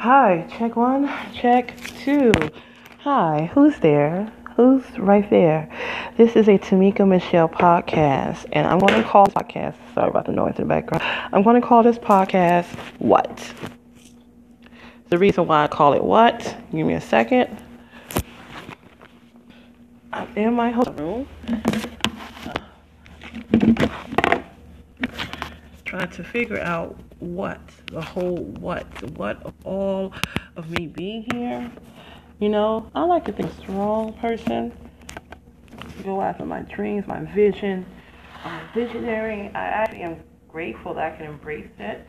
Hi, check one, check two. Hi, who's there? Who's right there? This is a Tamika Michelle podcast, and I'm going to call this podcast. Sorry about the noise in the background. I'm going to call this podcast What? The reason why I call it What? Give me a second. I'm in my hotel room. Mm-hmm. Trying to figure out what the whole what the what of all of me being here. You know, I like to think strong person. Go after my dreams, my vision. I'm a visionary. I actually am grateful that I can embrace it.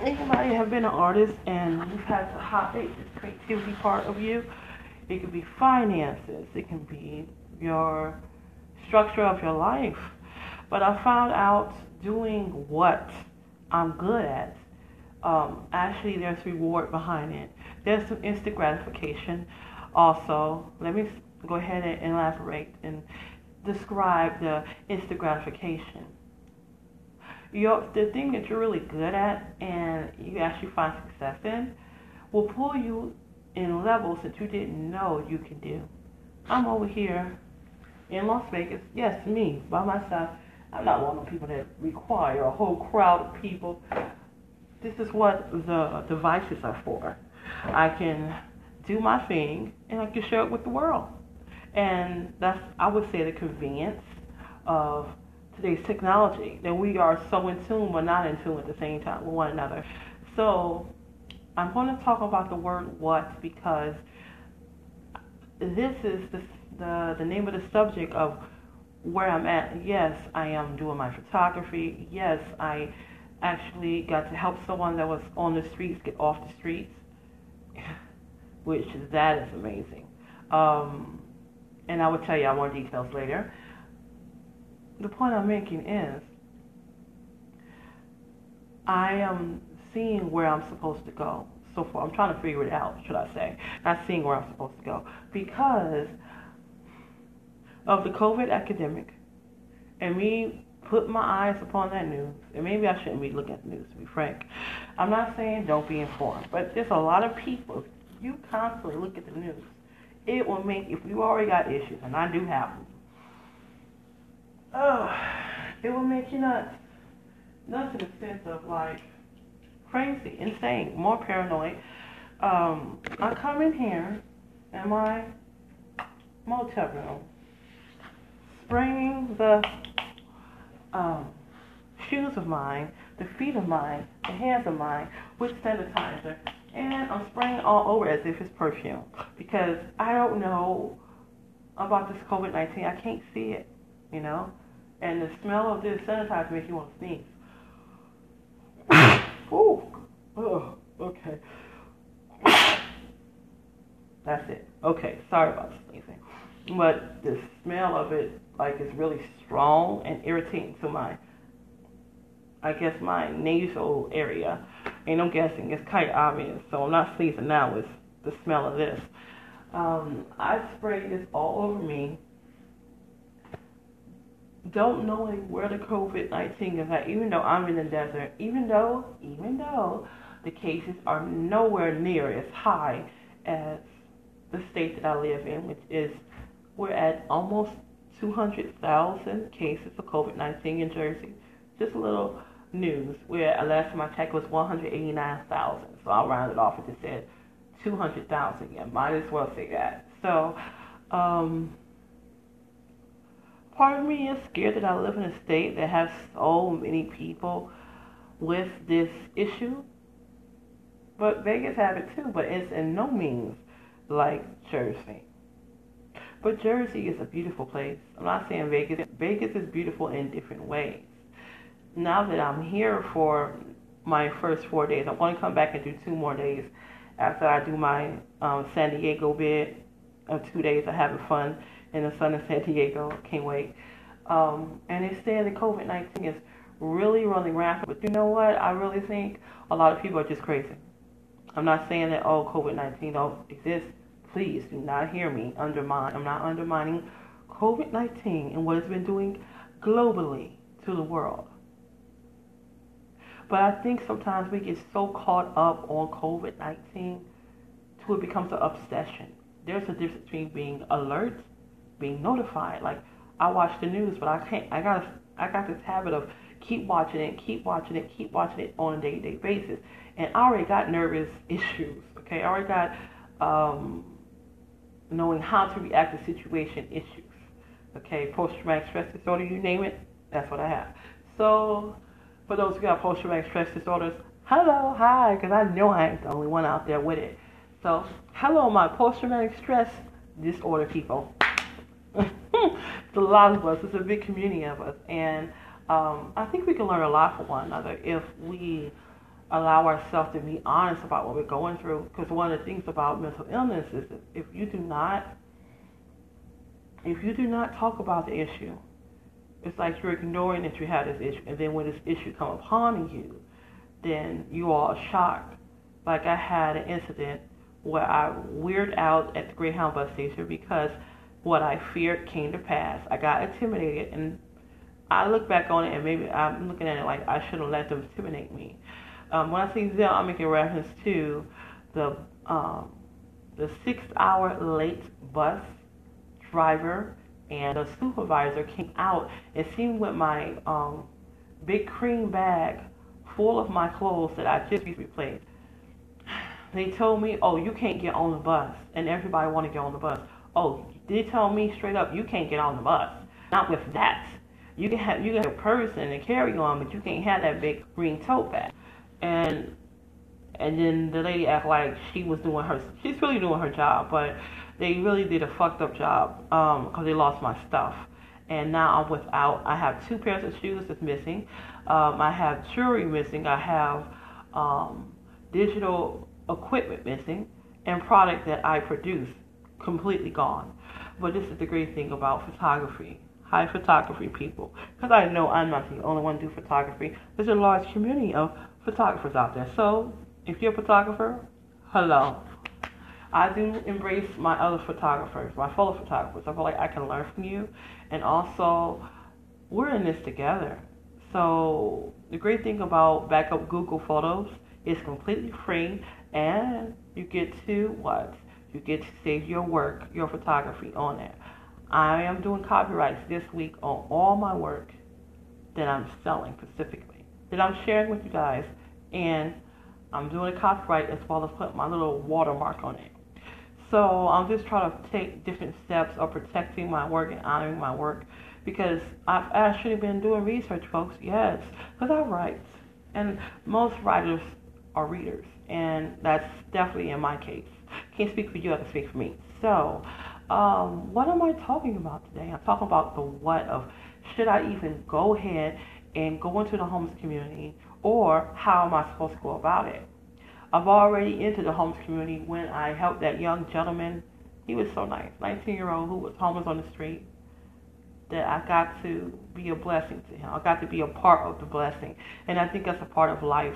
Anybody have been an artist and you've had to hide this creativity part of you? It could be finances. It can be your structure of your life. But I found out doing what I'm good at. Um, actually, there's reward behind it. There's some instant gratification. Also, let me go ahead and elaborate and describe the instant gratification. Your, the thing that you're really good at and you actually find success in will pull you in levels that you didn't know you could do. I'm over here in Las Vegas, yes, me, by myself. I'm not one of the people that require a whole crowd of people. This is what the devices are for. I can do my thing and I can share it with the world. And that's, I would say, the convenience of today's technology that we are so in tune but not in tune at the same time with one another. So I'm going to talk about the word what because this is the, the, the name of the subject of where I'm at. Yes, I am doing my photography. Yes, I actually got to help someone that was on the streets get off the streets, which that is amazing. Um, and I will tell you more details later. The point I'm making is I am seeing where I'm supposed to go so far. I'm trying to figure it out, should I say. Not seeing where I'm supposed to go. Because of the COVID academic, and me put my eyes upon that news, and maybe I shouldn't be looking at the news to be frank. I'm not saying don't be informed, but there's a lot of people, you constantly look at the news, it will make, if you already got issues, and I do have them, oh, it will make you nuts. Nuts in the sense of like, crazy, insane, more paranoid. Um, I come in here in my motel room, spraying the um, shoes of mine, the feet of mine, the hands of mine with sanitizer, and I'm spraying all over as if it's perfume because I don't know about this COVID 19. I can't see it, you know, and the smell of this sanitizer makes you want to sneeze. Ooh. Oh, okay. That's it. Okay, sorry about sneezing. But the smell of it, like, is really strong and irritating to my, I guess, my nasal area. And I'm guessing it's kind of obvious. So I'm not sneezing now. It's the smell of this. Um, I sprayed this all over me don't knowing where the COVID 19 is at, even though I'm in the desert, even though, even though the cases are nowhere near as high as the state that I live in, which is we're at almost 200,000 cases of COVID 19 in Jersey. Just a little news. We're last time I checked was 189,000. So I'll round it off and just said 200,000. Yeah, might as well say that. So, um, part of me is scared that I live in a state that has so many people with this issue. But Vegas have it too, but it's in no means like Jersey. But Jersey is a beautiful place. I'm not saying Vegas. Vegas is beautiful in different ways. Now that I'm here for my first four days, I'm going to come back and do two more days after I do my um, San Diego bid of two days of having fun in the sun of San Diego. Can't wait. Um, and it's say that COVID 19 is really running rampant. But you know what? I really think a lot of people are just crazy. I'm not saying that, oh, COVID 19 don't exist. Please do not hear me undermine. I'm not undermining COVID 19 and what it's been doing globally to the world. But I think sometimes we get so caught up on COVID 19 to it becomes an obsession. There's a difference between being alert, being notified. Like I watch the news, but I can't. I got I got this habit of keep watching it, keep watching it, keep watching it on a day-to-day basis, and I already got nervous issues. Okay, I already got um, knowing how to react to situation issues. Okay, post-traumatic stress disorder, you name it, that's what I have. So, for those who have post-traumatic stress disorders, hello, hi, because I know I ain't the only one out there with it. So, hello, my post-traumatic stress disorder people. it's a lot of us. It's a big community of us, and um, I think we can learn a lot from one another if we allow ourselves to be honest about what we're going through. Because one of the things about mental illness is if you do not, if you do not talk about the issue, it's like you're ignoring that you have this issue, and then when this issue comes upon you, then you are shocked. Like I had an incident where I weirded out at the Greyhound bus station because what I feared came to pass. I got intimidated, and I look back on it, and maybe I'm looking at it like I shouldn't let them intimidate me. Um, when I say them, I'm making reference to the um, the six-hour late bus driver and the supervisor came out and seen with my um, big cream bag full of my clothes that I just replaced. They told me, "Oh, you can't get on the bus," and everybody want to get on the bus. Oh, they tell me straight up, "You can't get on the bus." Not with that. You can have you can have a person and carry on, but you can't have that big green tote bag and and then the lady act like she was doing her she's really doing her job but they really did a fucked up job um because they lost my stuff. And now I'm without I have two pairs of shoes that's missing. Um I have jewelry missing. I have um digital equipment missing and product that I produce completely gone. But this is the great thing about photography high photography people because I know I'm not the only one do photography there's a large community of photographers out there. So if you're a photographer, hello. I do embrace my other photographers, my fellow photographers. I feel like I can learn from you. And also, we're in this together. So the great thing about backup Google Photos is completely free and you get to what? You get to save your work, your photography on there. I am doing copyrights this week on all my work that I'm selling specifically, that I'm sharing with you guys and I'm doing a copyright as well as put my little watermark on it. So I'm just trying to take different steps of protecting my work and honoring my work because I've actually been doing research, folks. Yes, because I write, and most writers are readers, and that's definitely in my case. Can't speak for you, I can speak for me. So, um, what am I talking about today? I'm talking about the what of should I even go ahead and go into the homeless community or how am I supposed to go about it? I've already entered the homeless community when I helped that young gentleman. He was so nice, 19 year old who was homeless on the street. That I got to be a blessing to him. I got to be a part of the blessing, and I think that's a part of life,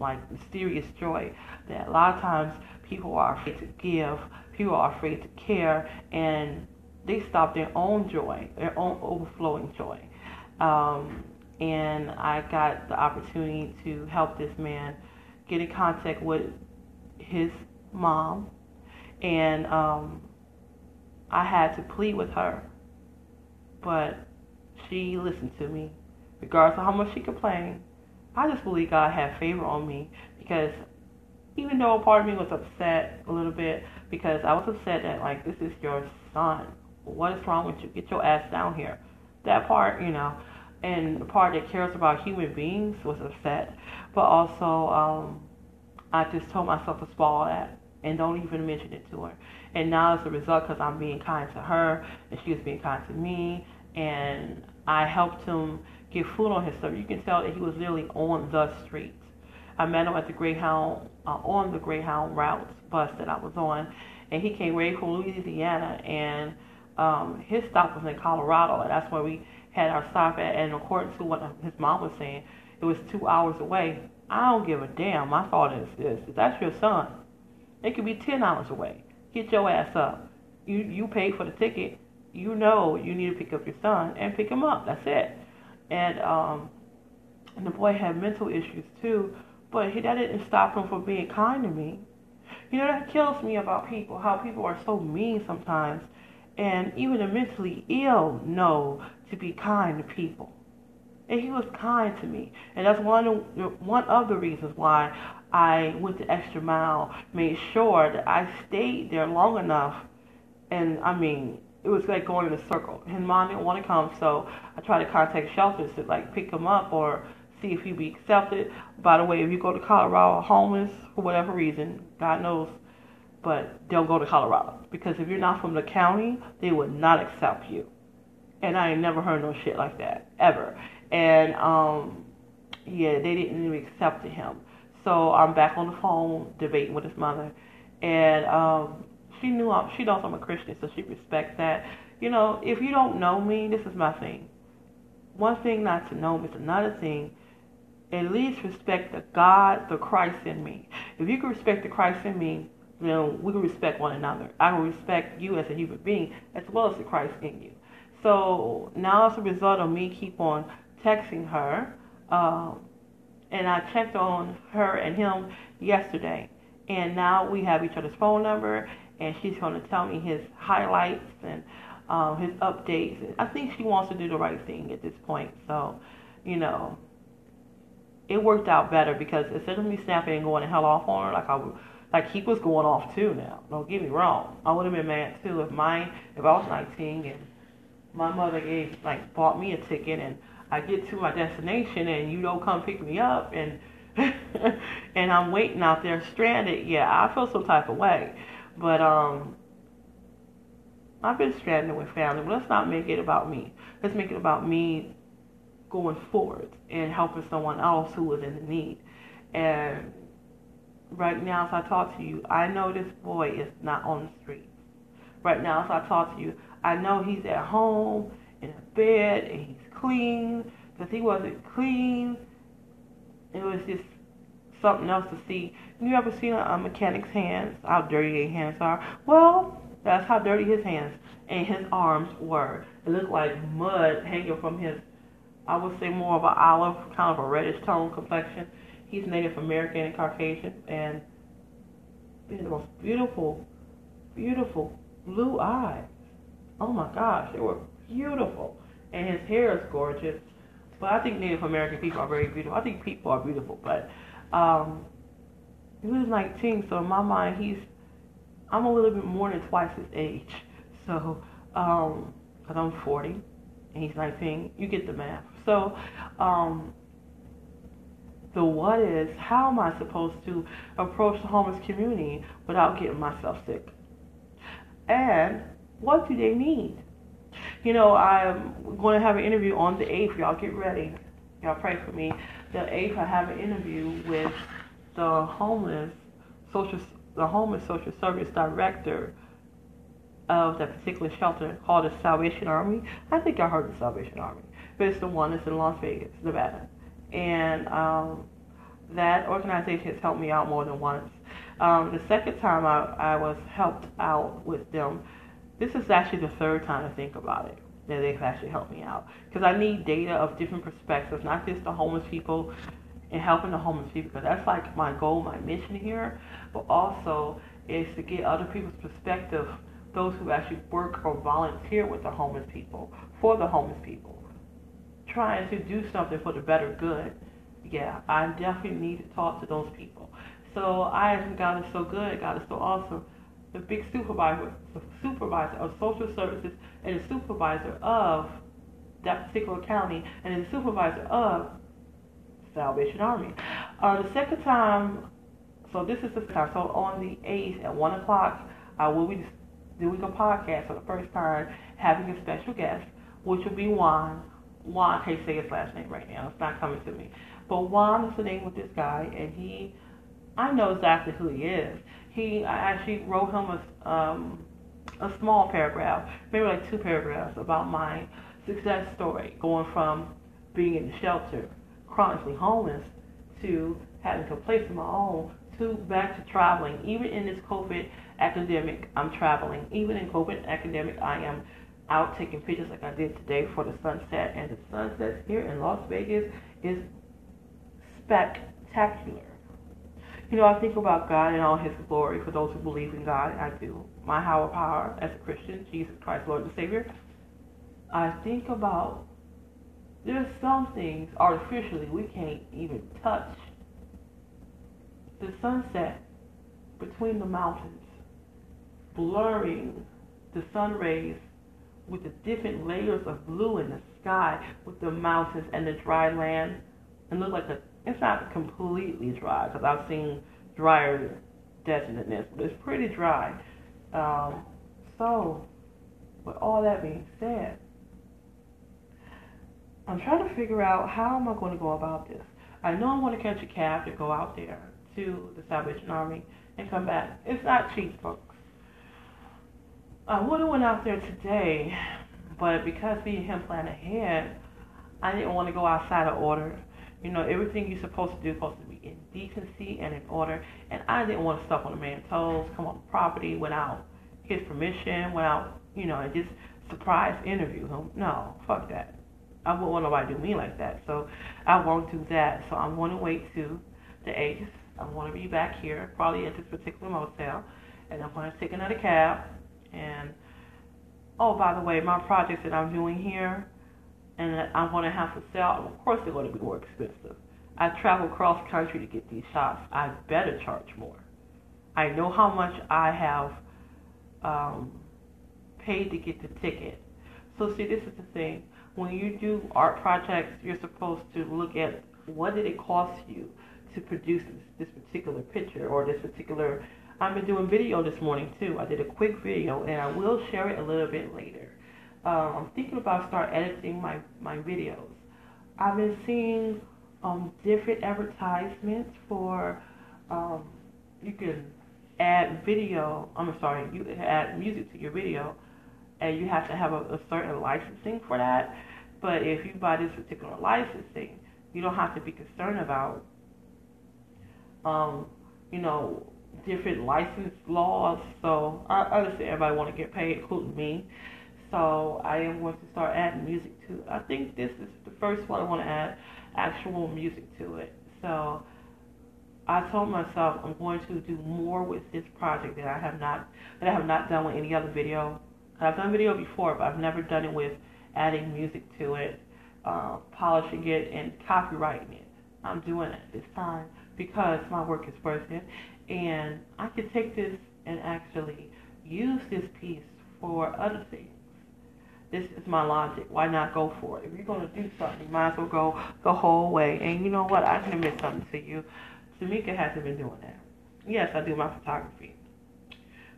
like mysterious joy. That a lot of times people are afraid to give, people are afraid to care, and they stop their own joy, their own overflowing joy. Um, and I got the opportunity to help this man get in contact with his mom, and um, I had to plead with her, but she listened to me, regardless of how much she complained. I just believe God had favor on me because even though a part of me was upset a little bit because I was upset that like this is your son. What is wrong with you? Get your ass down here. That part, you know and the part that cares about human beings was upset. But also, um, I just told myself to swallow that and don't even mention it to her. And now as a result, because I'm being kind to her and she was being kind to me, and I helped him get food on his stomach. You can tell that he was literally on the street. I met him at the Greyhound, uh, on the Greyhound route bus that I was on, and he came right from Louisiana, and um, his stop was in Colorado, and that's where we had our stop at, and according to what his mom was saying, it was two hours away. I don't give a damn. My thought is this: if that's your son, it could be ten hours away. Get your ass up. You you paid for the ticket. You know you need to pick up your son and pick him up. That's it. And um, and the boy had mental issues too, but he, that didn't stop him from being kind to me. You know, that kills me about people, how people are so mean sometimes. And even the mentally ill know to be kind to people. And he was kind to me. And that's one of, one of the reasons why I went the extra mile, made sure that I stayed there long enough. And I mean, it was like going in a circle. His mom didn't want to come, so I tried to contact shelters to like pick him up or see if he'd be accepted. By the way, if you go to Colorado homeless for whatever reason, God knows, but don't go to Colorado because if you're not from the county, they would not accept you. And I ain't never heard no shit like that ever. And um, yeah, they didn't even accept him. So I'm back on the phone debating with his mother, and um, she knew I'm, she knows I'm a Christian, so she respects that. You know, if you don't know me, this is my thing. One thing not to know is another thing at least respect the God, the Christ in me. If you can respect the Christ in me, then we can respect one another. I will respect you as a human being as well as the Christ in you. So now as a result of me keep on texting her, um, and I checked on her and him yesterday, and now we have each other's phone number, and she's going to tell me his highlights and um, his updates. I think she wants to do the right thing at this point. So, you know, it worked out better because instead of me snapping and going to hell off on her, like I would, like he was going off too. Now, don't get me wrong, I would have been mad too if my if I was 19 and my mother gave like bought me a ticket and I get to my destination and you don't come pick me up and and I'm waiting out there stranded. Yeah, I feel some type of way, but um. I've been stranded with family, but let's not make it about me. Let's make it about me going forward and helping someone else who is in need. And right now, as I talk to you, I know this boy is not on the streets. Right now, as I talk to you, I know he's at home in a bed and he's clean because he wasn't clean. It was just something else to see. You ever seen a, mechanic's hands? How dirty their hands are? Well, that's how dirty his hands and his arms were. It looked like mud hanging from his I would say more of an olive, kind of a reddish tone complexion. He's Native American and Caucasian, and he had the most beautiful, beautiful blue eyes. Oh my gosh, they were beautiful, and his hair is gorgeous. But I think Native American people are very beautiful. I think people are beautiful, but um, he was 19, so in my mind, he's I'm a little bit more than twice his age. So, um, cause I'm 40 and he's 19, you get the math. So, um, the what is, how am I supposed to approach the homeless community without getting myself sick? And what do they need? You know, I'm going to have an interview on the 8th. Y'all get ready. Y'all pray for me. The 8th, I have an interview with the homeless social, the homeless social service director of that particular shelter called the Salvation Army. I think I heard the Salvation Army the one that's in Las Vegas, Nevada. And um, that organization has helped me out more than once. Um, the second time I, I was helped out with them, this is actually the third time I think about it that they've actually helped me out because I need data of different perspectives, not just the homeless people and helping the homeless people because that's like my goal, my mission here, but also is to get other people's perspective, those who actually work or volunteer with the homeless people, for the homeless people trying to do something for the better good, yeah, I definitely need to talk to those people. So I, God is so good, God is so awesome. The big supervisor, the supervisor of social services, and the supervisor of that particular county, and the supervisor of Salvation Army. Uh, the second time, so this is the time. So on the 8th at 1 o'clock, I will be doing a podcast for the first time, having a special guest, which will be Juan Juan, I can't say his last name right now. It's not coming to me. But Juan is the name of this guy, and he, I know exactly who he is. He, I actually wrote him a, um, a small paragraph, maybe like two paragraphs about my success story, going from being in the shelter, chronically homeless, to having a place of my own, to back to traveling. Even in this COVID academic, I'm traveling. Even in COVID academic, I am out taking pictures like I did today for the sunset. And the sunset here in Las Vegas is spectacular. You know, I think about God and all His glory for those who believe in God. I do. My higher power as a Christian, Jesus Christ, Lord and Savior. I think about there's some things artificially we can't even touch. The sunset between the mountains, blurring the sun rays with the different layers of blue in the sky with the mountains and the dry land. And look like a, it's not completely dry because I've seen drier desert than this, but it's pretty dry. Um, so, with all that being said, I'm trying to figure out how am I going to go about this. I know I want to catch a cab to go out there to the Salvation Army and come back. It's not cheap, folks. I would have went out there today, but because me and him planned ahead, I didn't want to go outside of order. You know, everything you're supposed to do is supposed to be in decency and in order. And I didn't want to step on a man's toes, come on property without his permission, without, you know, and just surprise interview him. No, fuck that. I wouldn't want nobody to do me like that. So I won't do that. So I'm going to wait to the 8th. I'm going to be back here, probably at this particular motel. And I'm going to take another cab. And, oh, by the way, my projects that I'm doing here and that I'm going to have to sell, of course they're going to be more expensive. I travel cross country to get these shots. I better charge more. I know how much I have um, paid to get the ticket. So see, this is the thing when you do art projects, you're supposed to look at what did it cost you to produce this, this particular picture or this particular. I've been doing video this morning too. I did a quick video and I will share it a little bit later. Um, I'm thinking about start editing my my videos. I've been seeing um, different advertisements for um, you can add video. I'm sorry, you add music to your video and you have to have a, a certain licensing for that. But if you buy this particular licensing, you don't have to be concerned about, um, you know, different license laws. So I understand everybody want to get paid, including me. So I am going to start adding music to. I think this is the first one I want to add actual music to it. So I told myself I'm going to do more with this project that I have not that I have not done with any other video I've done video before, but I've never done it with adding music to it, uh, polishing it, and copywriting it. I'm doing it this time because my work is worth it, and I can take this and actually use this piece for other things. This is my logic. Why not go for it? If you're gonna do something, you might as well go the whole way. And you know what? I can admit something to you. Tamika hasn't been doing that. Yes, I do my photography.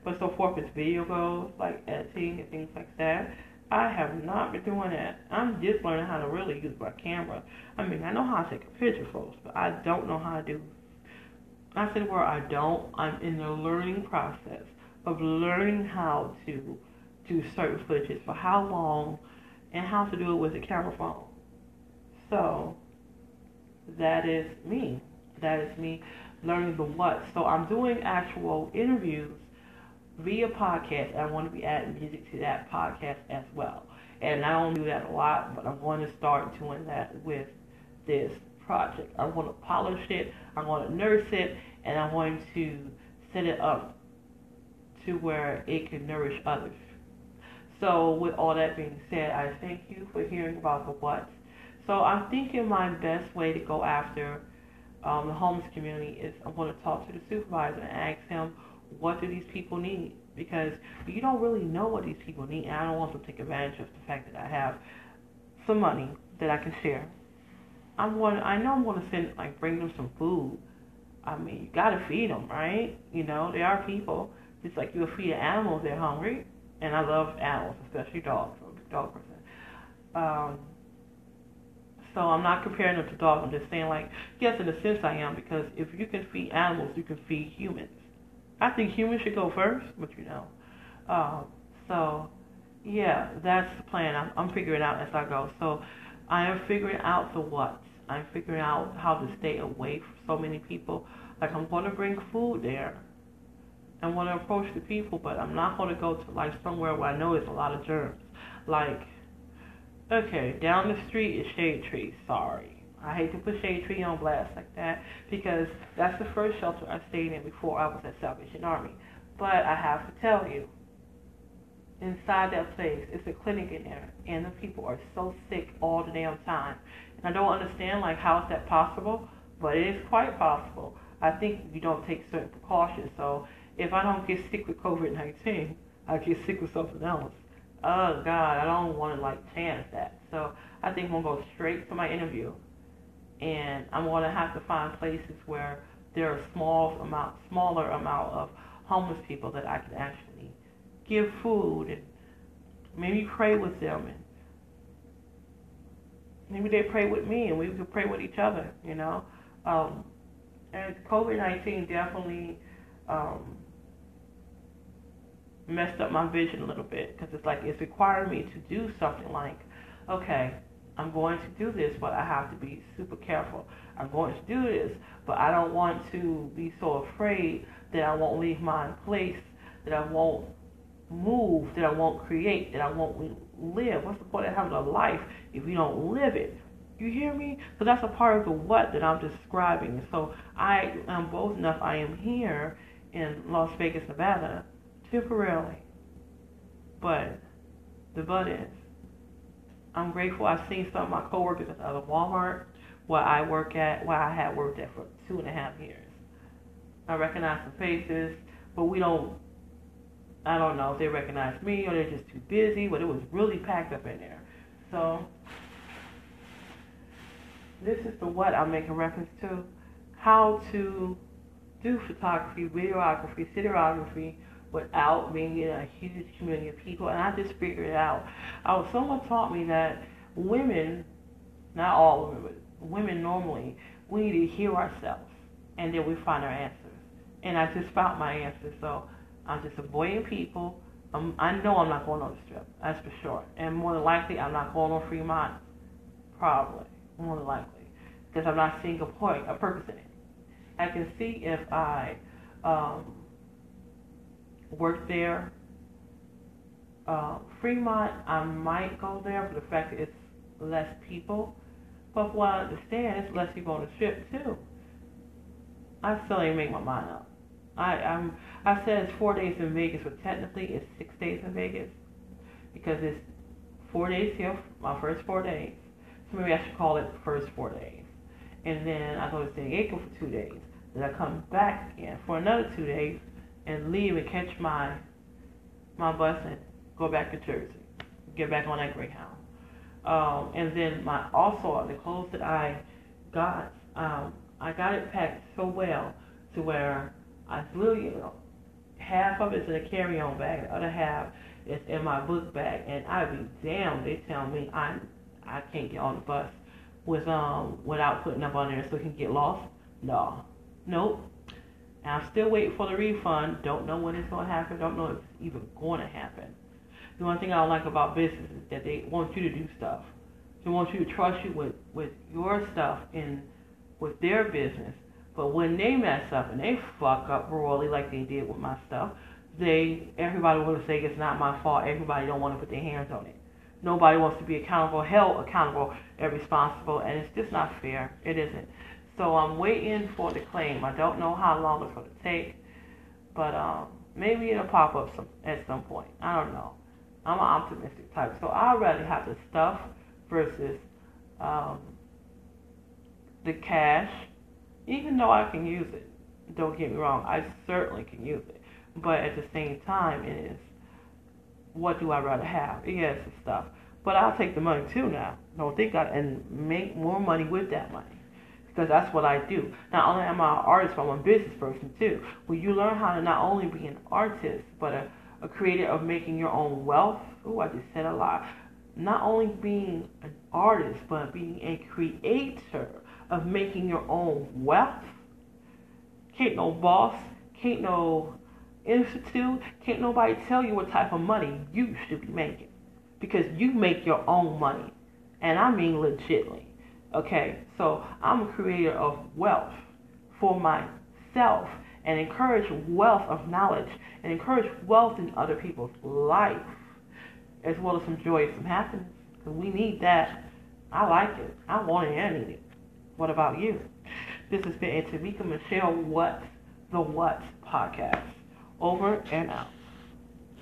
But so far as video goes, like editing and things like that, I have not been doing that. I'm just learning how to really use my camera. I mean, I know how to take a picture, folks, but I don't know how to do. I said where I don't. I'm in the learning process of learning how to do certain footages for how long and how to do it with a camera phone. So that is me. That is me learning the what. So I'm doing actual interviews via podcast. I want to be adding music to that podcast as well. And I don't do that a lot, but I'm going to start doing that with this project. I want to polish it, I want to nurse it, and I'm going to set it up to where it can nourish others. So, with all that being said, I thank you for hearing about the what. So, I'm thinking my best way to go after um, the homeless community is I'm going to talk to the supervisor and ask him what do these people need? Because you don't really know what these people need, and I don't want them to take advantage of the fact that I have some money that I can share. I'm going. I know I'm going to send like bring them some food. I mean, you gotta feed them, right? You know, they are people. Just like you would feed animals, they're hungry, and I love animals, especially dogs. I'm a dog person. Um, so I'm not comparing them to dogs. I'm just saying, like, yes, in a sense I am, because if you can feed animals, you can feed humans. I think humans should go first, but you know. Um, so, yeah, that's the plan. I'm, I'm figuring out as I go. So, I am figuring out the what. I'm figuring out how to stay away from so many people. Like, I'm going to bring food there. I want to approach the people, but I'm not going to go to like somewhere where I know there's a lot of germs. Like, okay, down the street is shade tree. Sorry, I hate to put Shade Tree on blast like that because that's the first shelter I stayed in before I was at Salvation Army. But I have to tell you, inside that place, it's a clinic in there, and the people are so sick all the damn time. And I don't understand like how is that possible, but it is quite possible. I think you don't take certain precautions. So if I don't get sick with COVID-19, I get sick with something else. Oh God, I don't want to like chance that. So I think I'm gonna go straight to my interview, and I'm gonna have to find places where there are small amount, smaller amount of homeless people that I can actually give food and maybe pray with them and maybe they pray with me and we could pray with each other, you know. Um, and COVID nineteen definitely um, messed up my vision a little bit because it's like it's requiring me to do something like, okay, I'm going to do this, but I have to be super careful. I'm going to do this, but I don't want to be so afraid that I won't leave my place, that I won't move, that I won't create, that I won't live. What's the point of having a life if you don't live it? You hear me? So that's a part of the what that I'm describing. So I am bold enough. I am here in Las Vegas, Nevada, temporarily. But the but is, I'm grateful. I've seen some of my coworkers at the other Walmart where I work at, where I had worked at for two and a half years. I recognize some faces, but we don't. I don't know if they recognize me or they're just too busy, but it was really packed up in there. So this is the what I'm making reference to. How to do photography, videography, cinematography without being in a huge community of people. And I just figured it out. I was, someone taught me that women, not all women, but women normally, we need to hear ourselves and then we find our answers. And I just found my answer. So I'm just avoiding people. Um, I know I'm not going on the strip. That's for sure. And more than likely, I'm not going on Fremont. Probably. More than likely. Because I'm not seeing a point, a purpose in it. I can see if I um, work there. Uh, Fremont, I might go there for the fact that it's less people. But what I understand, it's less people on the strip too. I still ain't make my mind up. I I'm I said it's four days in Vegas, but technically it's six days in Vegas because it's four days here, my first four days. So maybe I should call it first four days. And then I go to San Diego for two days. Then I come back again for another two days and leave and catch my my bus and go back to Jersey. Get back on that Greyhound. Um, and then my also the clothes that I got, um, I got it packed so well to where I literally, you know, half of it's in a carry-on bag, the other half is in my book bag, and I'd be damned. They tell me I I can't get on the bus with um without putting up on there so it can get lost. No, nope. And I'm still waiting for the refund. Don't know when it's gonna happen. Don't know if it's even going to happen. The one thing I like about business is that they want you to do stuff. They want you to trust you with with your stuff in with their business. But when they mess up and they fuck up royally like they did with my stuff, they everybody want to say it's not my fault. Everybody don't want to put their hands on it. Nobody wants to be accountable, held accountable and responsible, and it's just not fair. It isn't. So I'm waiting for the claim. I don't know how long it's going to take, but um, maybe it'll pop up some at some point. I don't know. I'm an optimistic type, so I'd rather have the stuff versus um, the cash even though I can use it, don't get me wrong, I certainly can use it. But at the same time, it is what do I rather have? Yes, it's stuff. But I'll take the money too now. Don't think I and make more money with that money. Because that's what I do. Not only am I an artist, but I'm a business person too. When you learn how to not only be an artist, but a, a creator of making your own wealth. Oh, I just said a lot. Not only being an artist, but being a creator of making your own wealth. Can't no boss, can't no institute, can't nobody tell you what type of money you should be making. Because you make your own money. And I mean legitly. Okay, so I'm a creator of wealth for myself and encourage wealth of knowledge and encourage wealth in other people's life as well as some joy and some happiness. Because we need that. I like it. I want it and I need it. What about you? This has been Tamika Michelle What's the What's podcast. Over and out.